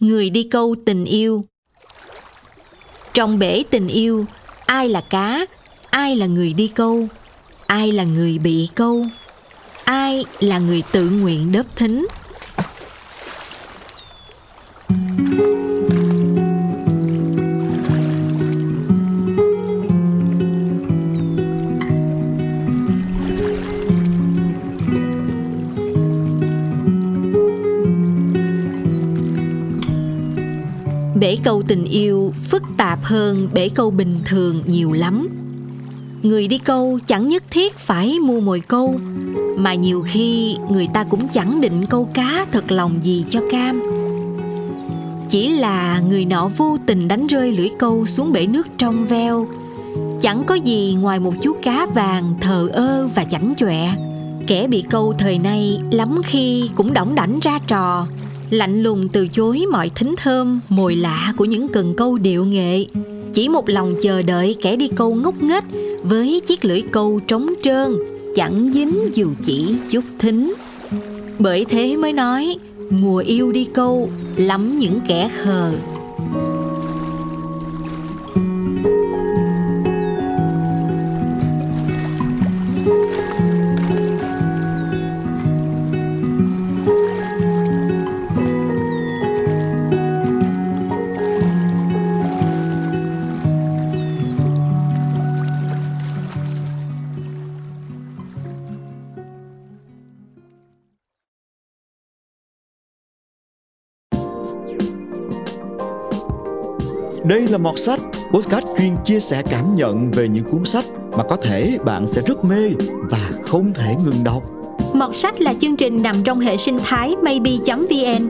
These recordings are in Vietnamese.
Người đi câu tình yêu Trong bể tình yêu, ai là cá, ai là người đi câu, ai là người bị câu, ai là người tự nguyện đớp thính. Bể câu tình yêu phức tạp hơn bể câu bình thường nhiều lắm. Người đi câu chẳng nhất thiết phải mua mồi câu, mà nhiều khi người ta cũng chẳng định câu cá thật lòng gì cho cam. Chỉ là người nọ vô tình đánh rơi lưỡi câu xuống bể nước trong veo, chẳng có gì ngoài một chú cá vàng thờ ơ và chảnh chọe. Kẻ bị câu thời nay lắm khi cũng đỏng đảnh ra trò lạnh lùng từ chối mọi thính thơm, mùi lạ của những cần câu điệu nghệ. Chỉ một lòng chờ đợi kẻ đi câu ngốc nghếch với chiếc lưỡi câu trống trơn, chẳng dính dù chỉ chút thính. Bởi thế mới nói, mùa yêu đi câu, lắm những kẻ khờ. Đây là một sách postcard chuyên chia sẻ cảm nhận về những cuốn sách mà có thể bạn sẽ rất mê và không thể ngừng đọc. Mọt sách là chương trình nằm trong hệ sinh thái maybe.vn,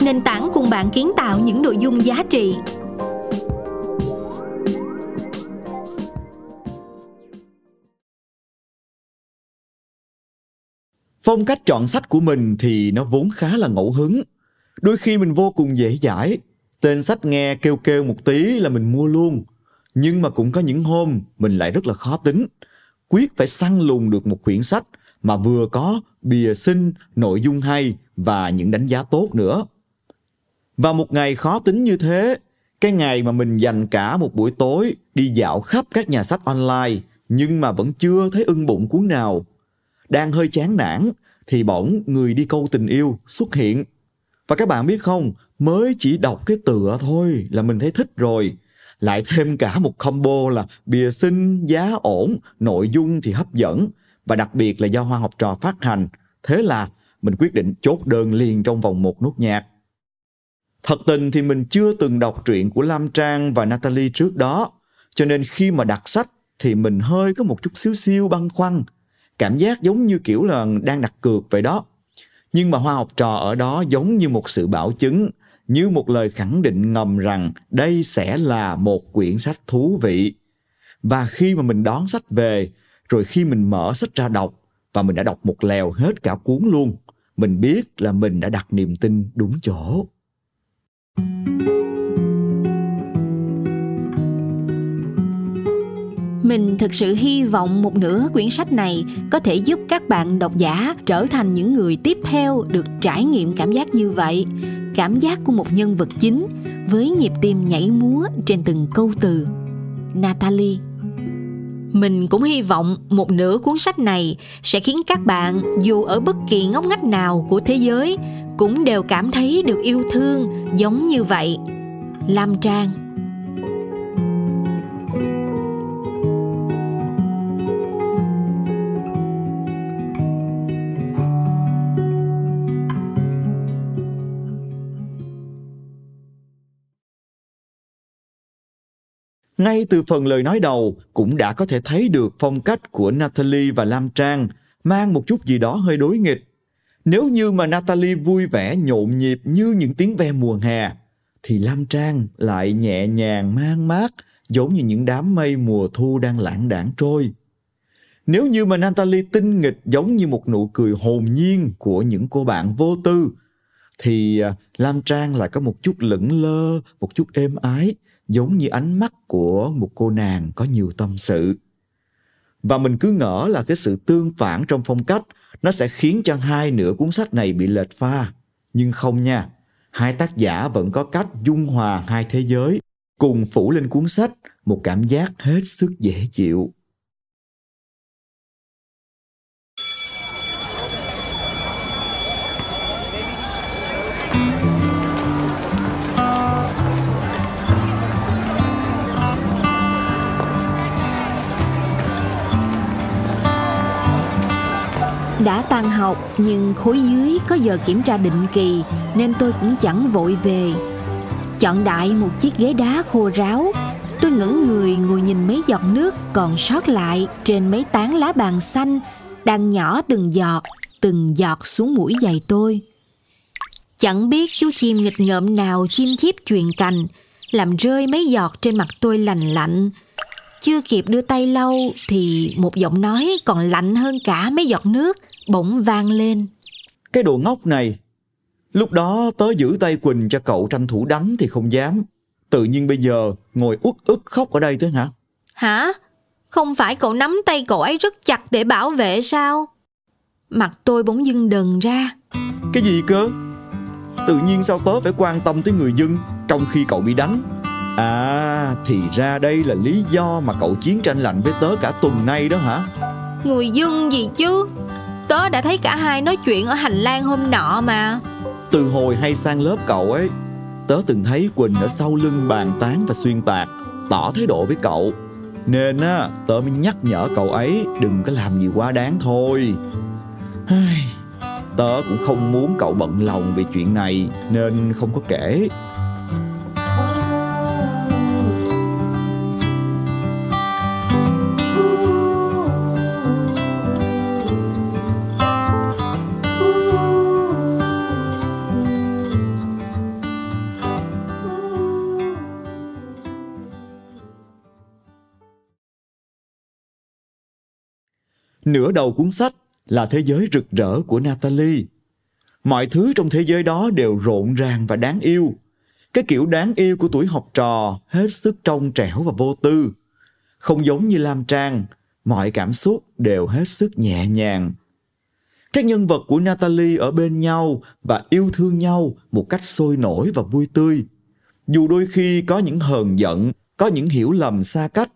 nền tảng cùng bạn kiến tạo những nội dung giá trị. Phong cách chọn sách của mình thì nó vốn khá là ngẫu hứng. Đôi khi mình vô cùng dễ dãi Tên sách nghe kêu kêu một tí là mình mua luôn. Nhưng mà cũng có những hôm mình lại rất là khó tính. Quyết phải săn lùng được một quyển sách mà vừa có bìa xinh, nội dung hay và những đánh giá tốt nữa. Và một ngày khó tính như thế, cái ngày mà mình dành cả một buổi tối đi dạo khắp các nhà sách online nhưng mà vẫn chưa thấy ưng bụng cuốn nào. Đang hơi chán nản thì bỗng người đi câu tình yêu xuất hiện. Và các bạn biết không, mới chỉ đọc cái tựa thôi là mình thấy thích rồi. Lại thêm cả một combo là bìa xinh giá ổn, nội dung thì hấp dẫn. Và đặc biệt là do hoa học trò phát hành. Thế là mình quyết định chốt đơn liền trong vòng một nốt nhạc. Thật tình thì mình chưa từng đọc truyện của lam trang và natalie trước đó. Cho nên khi mà đặt sách thì mình hơi có một chút xíu xíu băn khoăn. Cảm giác giống như kiểu là đang đặt cược vậy đó. Nhưng mà hoa học trò ở đó giống như một sự bảo chứng như một lời khẳng định ngầm rằng đây sẽ là một quyển sách thú vị. Và khi mà mình đón sách về, rồi khi mình mở sách ra đọc và mình đã đọc một lèo hết cả cuốn luôn, mình biết là mình đã đặt niềm tin đúng chỗ. Mình thực sự hy vọng một nửa quyển sách này có thể giúp các bạn độc giả trở thành những người tiếp theo được trải nghiệm cảm giác như vậy. Cảm giác của một nhân vật chính với nhịp tim nhảy múa trên từng câu từ. Natalie. Mình cũng hy vọng một nửa cuốn sách này sẽ khiến các bạn, dù ở bất kỳ ngóc ngách nào của thế giới, cũng đều cảm thấy được yêu thương giống như vậy. Lam trang. Ngay từ phần lời nói đầu cũng đã có thể thấy được phong cách của Natalie và Lam Trang mang một chút gì đó hơi đối nghịch. Nếu như mà Natalie vui vẻ nhộn nhịp như những tiếng ve mùa hè, thì Lam Trang lại nhẹ nhàng mang mát giống như những đám mây mùa thu đang lãng đãng trôi. Nếu như mà Natalie tinh nghịch giống như một nụ cười hồn nhiên của những cô bạn vô tư, thì à, Lam Trang lại có một chút lững lơ, một chút êm ái, giống như ánh mắt của một cô nàng có nhiều tâm sự. Và mình cứ ngỡ là cái sự tương phản trong phong cách nó sẽ khiến cho hai nửa cuốn sách này bị lệch pha. Nhưng không nha. hai tác giả vẫn có cách dung hòa hai thế giới, cùng phủ lên cuốn sách một cảm giác hết sức dễ chịu tan học nhưng khối dưới có giờ kiểm tra định kỳ nên tôi cũng chẳng vội về. Chọn đại một chiếc ghế đá khô ráo, tôi ngẩng người ngồi nhìn mấy giọt nước còn sót lại trên mấy tán lá bàn xanh đang nhỏ từng giọt, từng giọt xuống mũi giày tôi. Chẳng biết chú chim nghịch ngợm nào chim chiếp chuyền cành, làm rơi mấy giọt trên mặt tôi lành lạnh, chưa kịp đưa tay lau thì một giọng nói còn lạnh hơn cả mấy giọt nước bỗng vang lên. Cái đồ ngốc này, lúc đó tớ giữ tay Quỳnh cho cậu tranh thủ đánh thì không dám. Tự nhiên bây giờ ngồi uất ức khóc ở đây thế hả? Hả? Không phải cậu nắm tay cậu ấy rất chặt để bảo vệ sao? Mặt tôi bỗng dưng đần ra. Cái gì cơ? Tự nhiên sao tớ phải quan tâm tới người dân trong khi cậu bị đánh? À, thì ra đây là lý do mà cậu chiến tranh lạnh với tớ cả tuần nay đó hả? Người dân gì chứ? Tớ đã thấy cả hai nói chuyện ở hành lang hôm nọ mà. Từ hồi hay sang lớp cậu ấy Tớ từng thấy Quỳnh ở sau lưng bàn tán và xuyên tạc Tỏ thái độ với cậu. Nên á, tớ mới nhắc nhở cậu ấy Đừng có làm gì quá đáng thôi. Tớ cũng không muốn cậu bận lòng về chuyện này Nên không có kể. Nửa đầu cuốn sách là thế giới rực rỡ của Natalie. Mọi thứ trong thế giới đó đều rộn ràng và đáng yêu. Cái kiểu đáng yêu của tuổi học trò hết sức trong trẻo và vô tư. Không giống như Lam Trang, mọi cảm xúc đều hết sức nhẹ nhàng. Các nhân vật của Natalie ở bên nhau và yêu thương nhau một cách sôi nổi và vui tươi. Dù đôi khi có những hờn giận, có những hiểu lầm xa cách,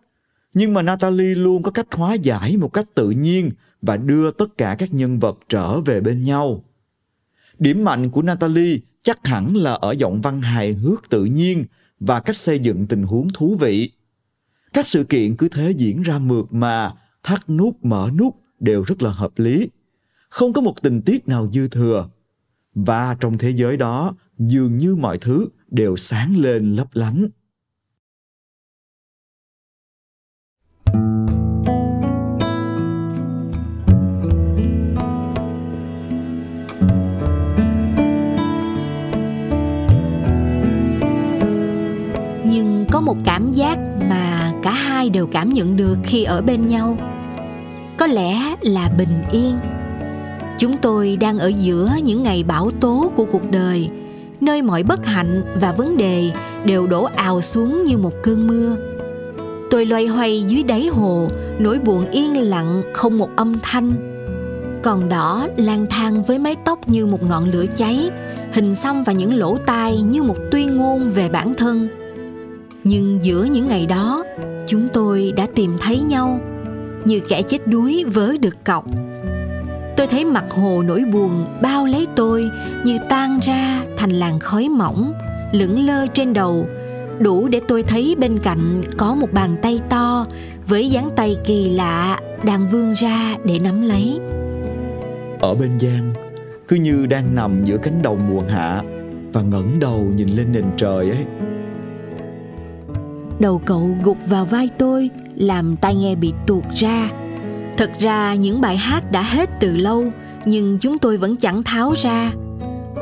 nhưng mà Natalie luôn có cách hóa giải một cách tự nhiên và đưa tất cả các nhân vật trở về bên nhau. Điểm mạnh của Natalie chắc hẳn là ở giọng văn hài hước tự nhiên và cách xây dựng tình huống thú vị. Các sự kiện cứ thế diễn ra mượt mà, thắt nút mở nút đều rất là hợp lý. Không có một tình tiết nào dư thừa. Và trong thế giới đó, dường như mọi thứ đều sáng lên lấp lánh. Có một cảm giác mà cả hai đều cảm nhận được khi ở bên nhau. Có lẽ là bình yên. Chúng tôi đang ở giữa những ngày bão tố của cuộc đời, nơi mọi bất hạnh và vấn đề đều đổ ào xuống như một cơn mưa. Tôi loay hoay dưới đáy hồ, nỗi buồn yên lặng không một âm thanh. Còn đỏ lang thang với mái tóc như một ngọn lửa cháy, hình xăm và những lỗ tai như một tuyên ngôn về bản thân nhưng giữa những ngày đó, chúng tôi đã tìm thấy nhau như kẻ chết đuối với được cọc. Tôi thấy mặt hồ nỗi buồn bao lấy tôi như tan ra thành làn khói mỏng, lững lơ trên đầu, đủ để tôi thấy bên cạnh có một bàn tay to với dáng tay kỳ lạ đang vươn ra để nắm lấy. Ở bên giang, cứ như đang nằm giữa cánh đồng mùa hạ và ngẩng đầu nhìn lên nền trời ấy đầu cậu gục vào vai tôi làm tai nghe bị tuột ra. Thật ra những bài hát đã hết từ lâu nhưng chúng tôi vẫn chẳng tháo ra.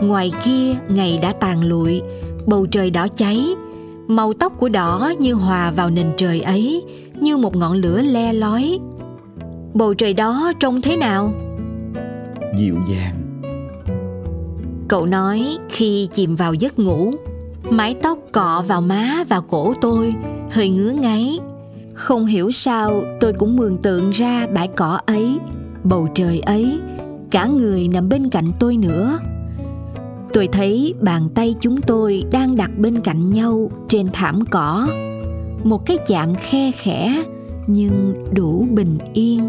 Ngoài kia ngày đã tàn lụi bầu trời đỏ cháy. Màu tóc của đỏ như hòa vào nền trời ấy như một ngọn lửa le lói. Bầu trời đó trông thế nào? Dịu dàng. Cậu nói khi chìm vào giấc ngủ mái tóc cọ vào má và cổ tôi, hơi ngứa ngáy. Không hiểu sao tôi cũng mường tượng ra bãi cỏ ấy, bầu trời ấy, cả người nằm bên cạnh tôi nữa. Tôi thấy bàn tay chúng tôi đang đặt bên cạnh nhau trên thảm cỏ. Một cái chạm khe khẽ, nhưng đủ bình yên.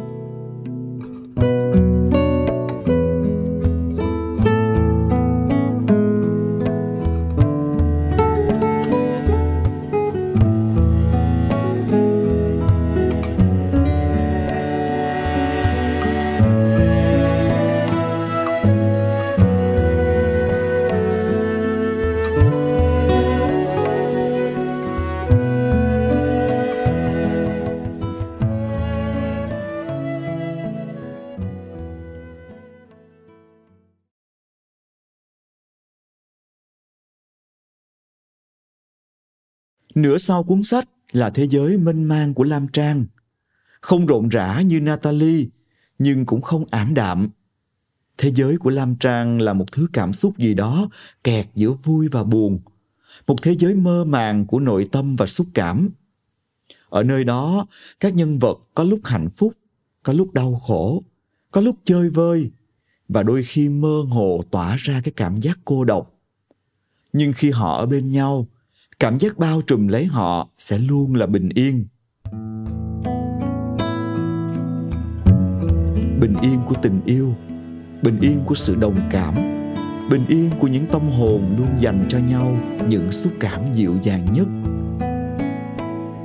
Nửa sau cuốn sách là thế giới mênh mang của Lam Trang. Không rộn rã như Natalie, nhưng cũng không ảm đạm. Thế giới của Lam Trang là một thứ cảm xúc gì đó kẹt giữa vui và buồn. Một thế giới mơ màng của nội tâm và xúc cảm. Ở nơi đó, các nhân vật có lúc hạnh phúc, có lúc đau khổ, có lúc chơi vơi và đôi khi mơ hồ tỏa ra cái cảm giác cô độc. Nhưng khi họ ở bên nhau, cảm giác bao trùm lấy họ sẽ luôn là bình yên. Bình yên của tình yêu, bình yên của sự đồng cảm, bình yên của những tâm hồn luôn dành cho nhau những xúc cảm dịu dàng nhất.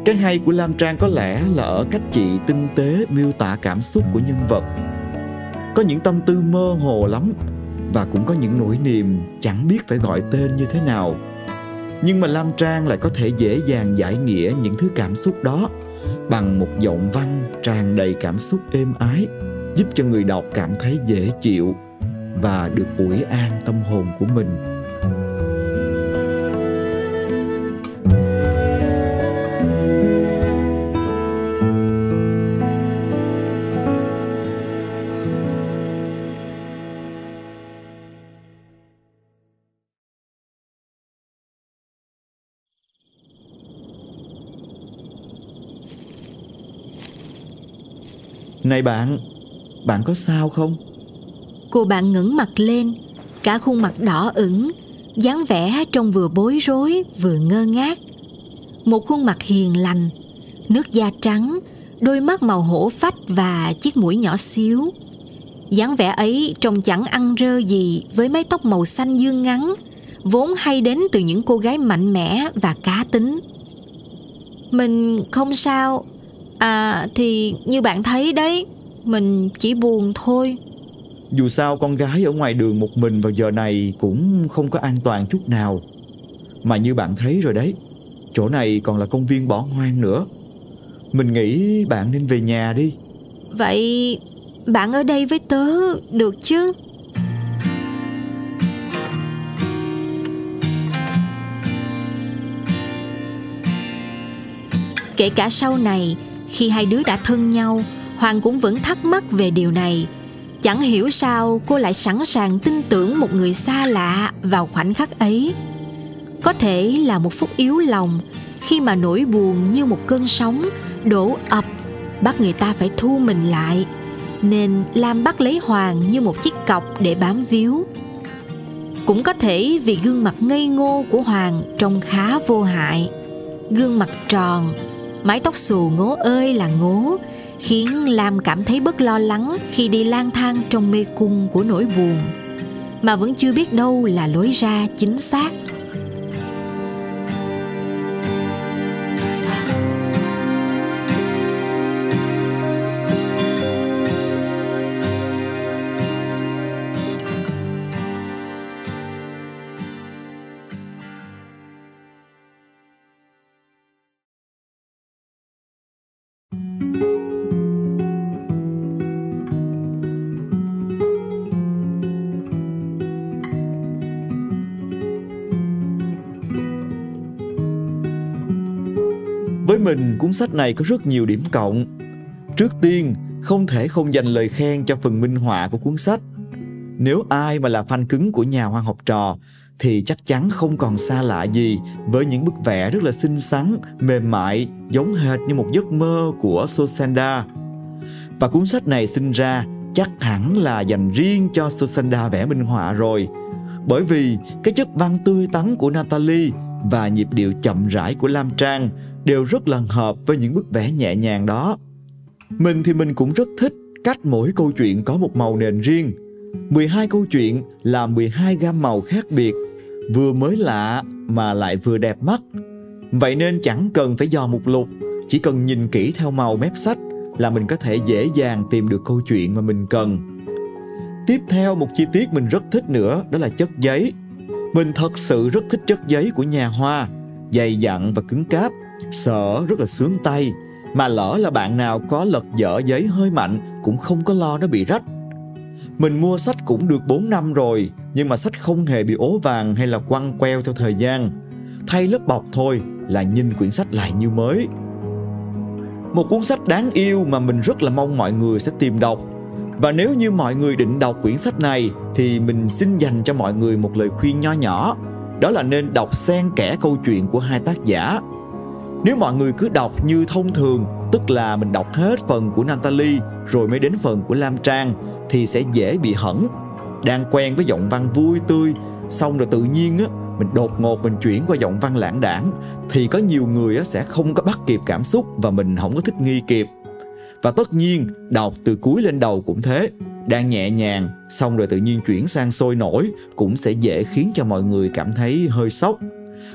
Cái hay của lam trang có lẽ là ở cách chị tinh tế miêu tả cảm xúc của nhân vật. Có những tâm tư mơ hồ lắm và cũng có những nỗi niềm chẳng biết phải gọi tên như thế nào nhưng mà lam trang lại có thể dễ dàng giải nghĩa những thứ cảm xúc đó bằng một giọng văn tràn đầy cảm xúc êm ái, giúp cho người đọc cảm thấy dễ chịu và được ủi an tâm hồn của mình. Này bạn, bạn có sao không? Cô bạn ngẩng mặt lên, cả khuôn mặt đỏ ửng, dáng vẻ trông vừa bối rối vừa ngơ ngác. Một khuôn mặt hiền lành, nước da trắng, đôi mắt màu hổ phách và chiếc mũi nhỏ xíu. dáng vẻ ấy trông chẳng ăn rơ gì với mái tóc màu xanh dương ngắn, vốn hay đến từ những cô gái mạnh mẽ và cá tính. Mình không sao, À thì như bạn thấy đấy Mình chỉ buồn thôi. Dù sao con gái ở ngoài đường một mình vào giờ này Cũng không có an toàn chút nào. Mà như bạn thấy rồi đấy Chỗ này còn là công viên bỏ hoang nữa. Mình nghĩ bạn nên về nhà đi. Vậy bạn ở đây với tớ được chứ? Kể cả sau này khi hai đứa đã thân nhau, hoàng cũng vẫn thắc mắc về điều này. Chẳng hiểu sao cô lại sẵn sàng tin tưởng một người xa lạ vào khoảnh khắc ấy. Có thể là một phút yếu lòng, khi mà nỗi buồn như một cơn sóng đổ ập, bắt người ta phải thu mình lại, nên lam bắt lấy hoàng như một chiếc cọc để bám víu. Cũng có thể vì gương mặt ngây ngô của hoàng trông khá vô hại, gương mặt tròn mái tóc xù ngố ơi là ngố, khiến lam cảm thấy bất lo lắng khi đi lang thang trong mê cung của nỗi buồn. Mà vẫn chưa biết đâu là lối ra chính xác. Với mình, cuốn sách này có rất nhiều điểm cộng. Trước tiên, không thể không dành lời khen cho phần minh họa của cuốn sách. Nếu ai mà là fan cứng của nhà hoa học trò thì chắc chắn không còn xa lạ gì với những bức vẽ rất là xinh xắn, mềm mại, giống hệt như một giấc mơ của Sosanda. Và cuốn sách này sinh ra chắc hẳn là dành riêng cho Sosanda vẽ minh họa rồi. bởi vì cái chất văn tươi tắn của Natalie và nhịp điệu chậm rãi của Lam Trang đều rất là hợp với những bức vẽ nhẹ nhàng đó. Mình thì mình cũng rất thích cách mỗi câu chuyện có một màu nền riêng. 12 câu chuyện là 12 gam màu khác biệt, vừa mới lạ mà lại vừa đẹp mắt. Vậy nên chẳng cần phải dò mục lục, chỉ cần nhìn kỹ theo màu mép sách là mình có thể dễ dàng tìm được câu chuyện mà mình cần. Tiếp theo một chi tiết mình rất thích nữa đó là chất giấy. Mình thật sự rất thích chất giấy của nhà hoa, dày dặn và cứng cáp, sợ rất là sướng tay, mà lỡ là bạn nào có lật dở giấy hơi mạnh cũng không có lo nó bị rách. Mình mua sách cũng được 4 năm rồi, nhưng mà sách không hề bị ố vàng hay là quăng queo theo thời gian. Thay lớp bọc thôi là nhìn quyển sách lại như mới. Một cuốn sách đáng yêu mà mình rất là mong mọi người sẽ tìm đọc. Và nếu như mọi người định đọc quyển sách này thì mình xin dành cho mọi người một lời khuyên nho nhỏ. Đó là nên đọc xen kẽ câu chuyện của hai tác giả nếu mọi người cứ đọc như thông thường, tức là mình đọc hết phần của Natalie rồi mới đến phần của Lam Trang thì sẽ dễ bị hẩn. Đang quen với giọng văn vui tươi, xong rồi tự nhiên á mình đột ngột mình chuyển qua giọng văn lãng đảng thì có nhiều người á sẽ không có bắt kịp cảm xúc và mình không có thích nghi kịp. Và tất nhiên, đọc từ cuối lên đầu cũng thế, đang nhẹ nhàng, xong rồi tự nhiên chuyển sang sôi nổi cũng sẽ dễ khiến cho mọi người cảm thấy hơi sốc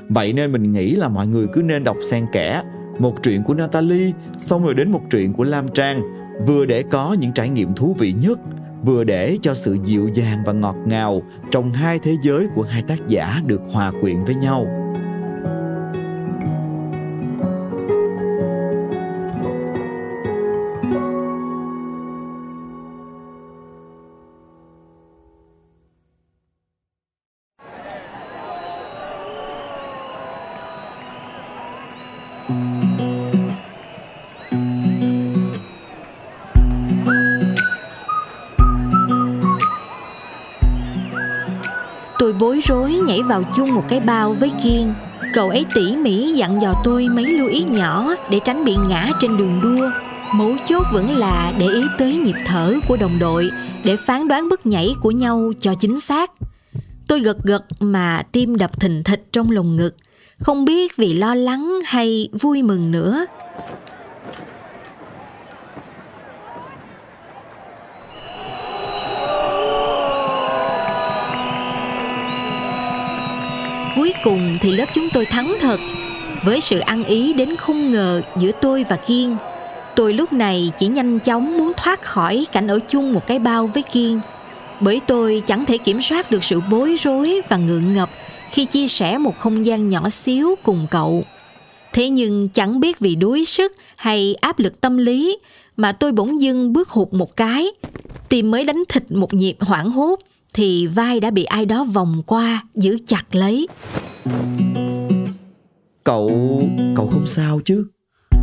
Vậy nên mình nghĩ là mọi người cứ nên đọc xen kẽ một truyện của Natalie, xong rồi đến một truyện của Lam Trang, vừa để có những trải nghiệm thú vị nhất, vừa để cho sự dịu dàng và ngọt ngào trong hai thế giới của hai tác giả được hòa quyện với nhau. Tôi bối rối nhảy vào chung một cái bao với Kiên Cậu ấy tỉ mỉ dặn dò tôi mấy lưu ý nhỏ để tránh bị ngã trên đường đua Mấu chốt vẫn là để ý tới nhịp thở của đồng đội để phán đoán bước nhảy của nhau cho chính xác. Tôi gật gật mà tim đập thình thịch trong lồng ngực, không biết vì lo lắng hay vui mừng nữa. Cuối cùng thì lớp chúng tôi thắng thật. Với sự ăn ý đến không ngờ giữa tôi và Kiên, Tôi lúc này chỉ nhanh chóng muốn thoát khỏi cảnh ở chung một cái bao với Kiên. Bởi tôi chẳng thể kiểm soát được sự bối rối và ngượng ngập Khi chia sẻ một không gian nhỏ xíu cùng cậu. Thế nhưng chẳng biết vì đuối sức hay áp lực tâm lý Mà tôi bỗng dưng bước hụt một cái Tim mới đánh thịt một nhịp hoảng hốt thì vai đã bị ai đó vòng qua giữ chặt lấy. Cậu cậu không sao chứ?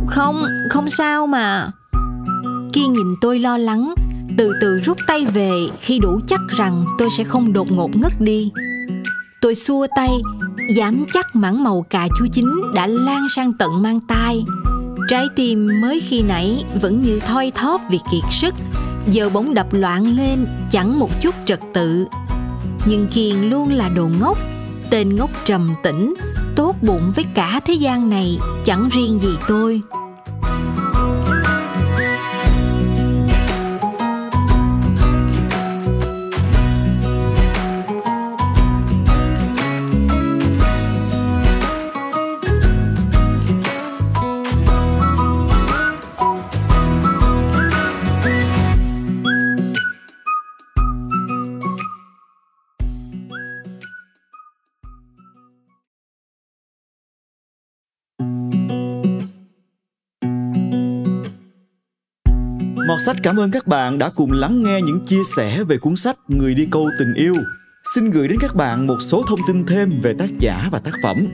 Không không sao mà. Kiên nhìn tôi lo lắng từ từ rút tay về khi đủ chắc rằng tôi sẽ không đột ngột ngất đi. Tôi xua tay dám chắc mảng màu cà chua chín đã lan sang tận mang tai. Trái tim mới khi nãy vẫn như thoi thóp vì kiệt sức giờ bỗng đập loạn lên, chẳng một chút trật tự. Nhưng kiên luôn là đồ ngốc, tên ngốc trầm tĩnh, tốt bụng với cả thế gian này, chẳng riêng gì tôi. Sách cảm ơn các bạn đã cùng lắng nghe những chia sẻ về cuốn sách Người đi câu tình yêu. Xin gửi đến các bạn một số thông tin thêm về tác giả và tác phẩm.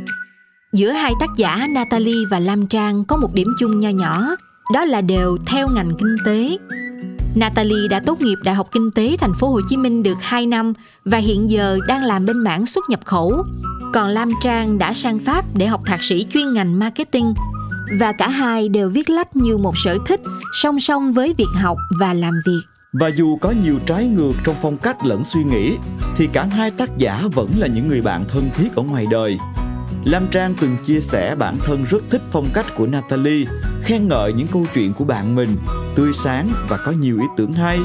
Giữa hai tác giả Natalie và Lam Trang có một điểm chung nho nhỏ, đó là đều theo ngành kinh tế. Natalie đã tốt nghiệp Đại học Kinh tế Thành phố Hồ Chí Minh được 2 năm và hiện giờ đang làm bên mảng xuất nhập khẩu. Còn Lam Trang đã sang Pháp để học thạc sĩ chuyên ngành marketing và cả hai đều viết lách như một sở thích song song với việc học và làm việc Và dù có nhiều trái ngược trong phong cách lẫn suy nghĩ thì cả hai tác giả vẫn là những người bạn thân thiết ở ngoài đời. Lam Trang từng chia sẻ bản thân rất thích phong cách của Natalie, khen ngợi những câu chuyện của bạn mình, tươi sáng và có nhiều ý tưởng hay.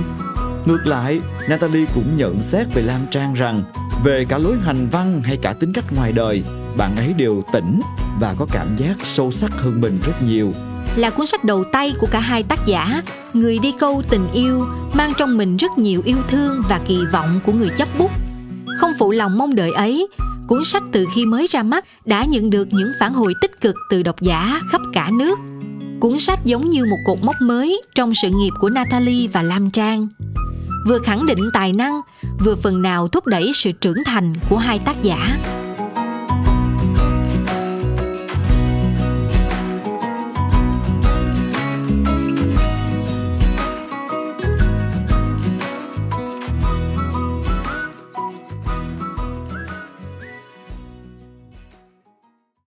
Ngược lại, Natalie cũng nhận xét về Lam Trang rằng về cả lối hành văn hay cả tính cách ngoài đời, bạn ấy đều tỉnh và có cảm giác sâu sắc hơn mình rất nhiều. Là cuốn sách đầu tay của cả hai tác giả, Người đi câu tình yêu mang trong mình rất nhiều yêu thương và kỳ vọng của người chấp bút. Không phụ lòng mong đợi ấy, cuốn sách từ khi mới ra mắt đã nhận được những phản hồi tích cực từ độc giả khắp cả nước. Cuốn sách giống như một cột mốc mới trong sự nghiệp của Natalie và Lam Trang. Vừa khẳng định tài năng, vừa phần nào thúc đẩy sự trưởng thành của hai tác giả.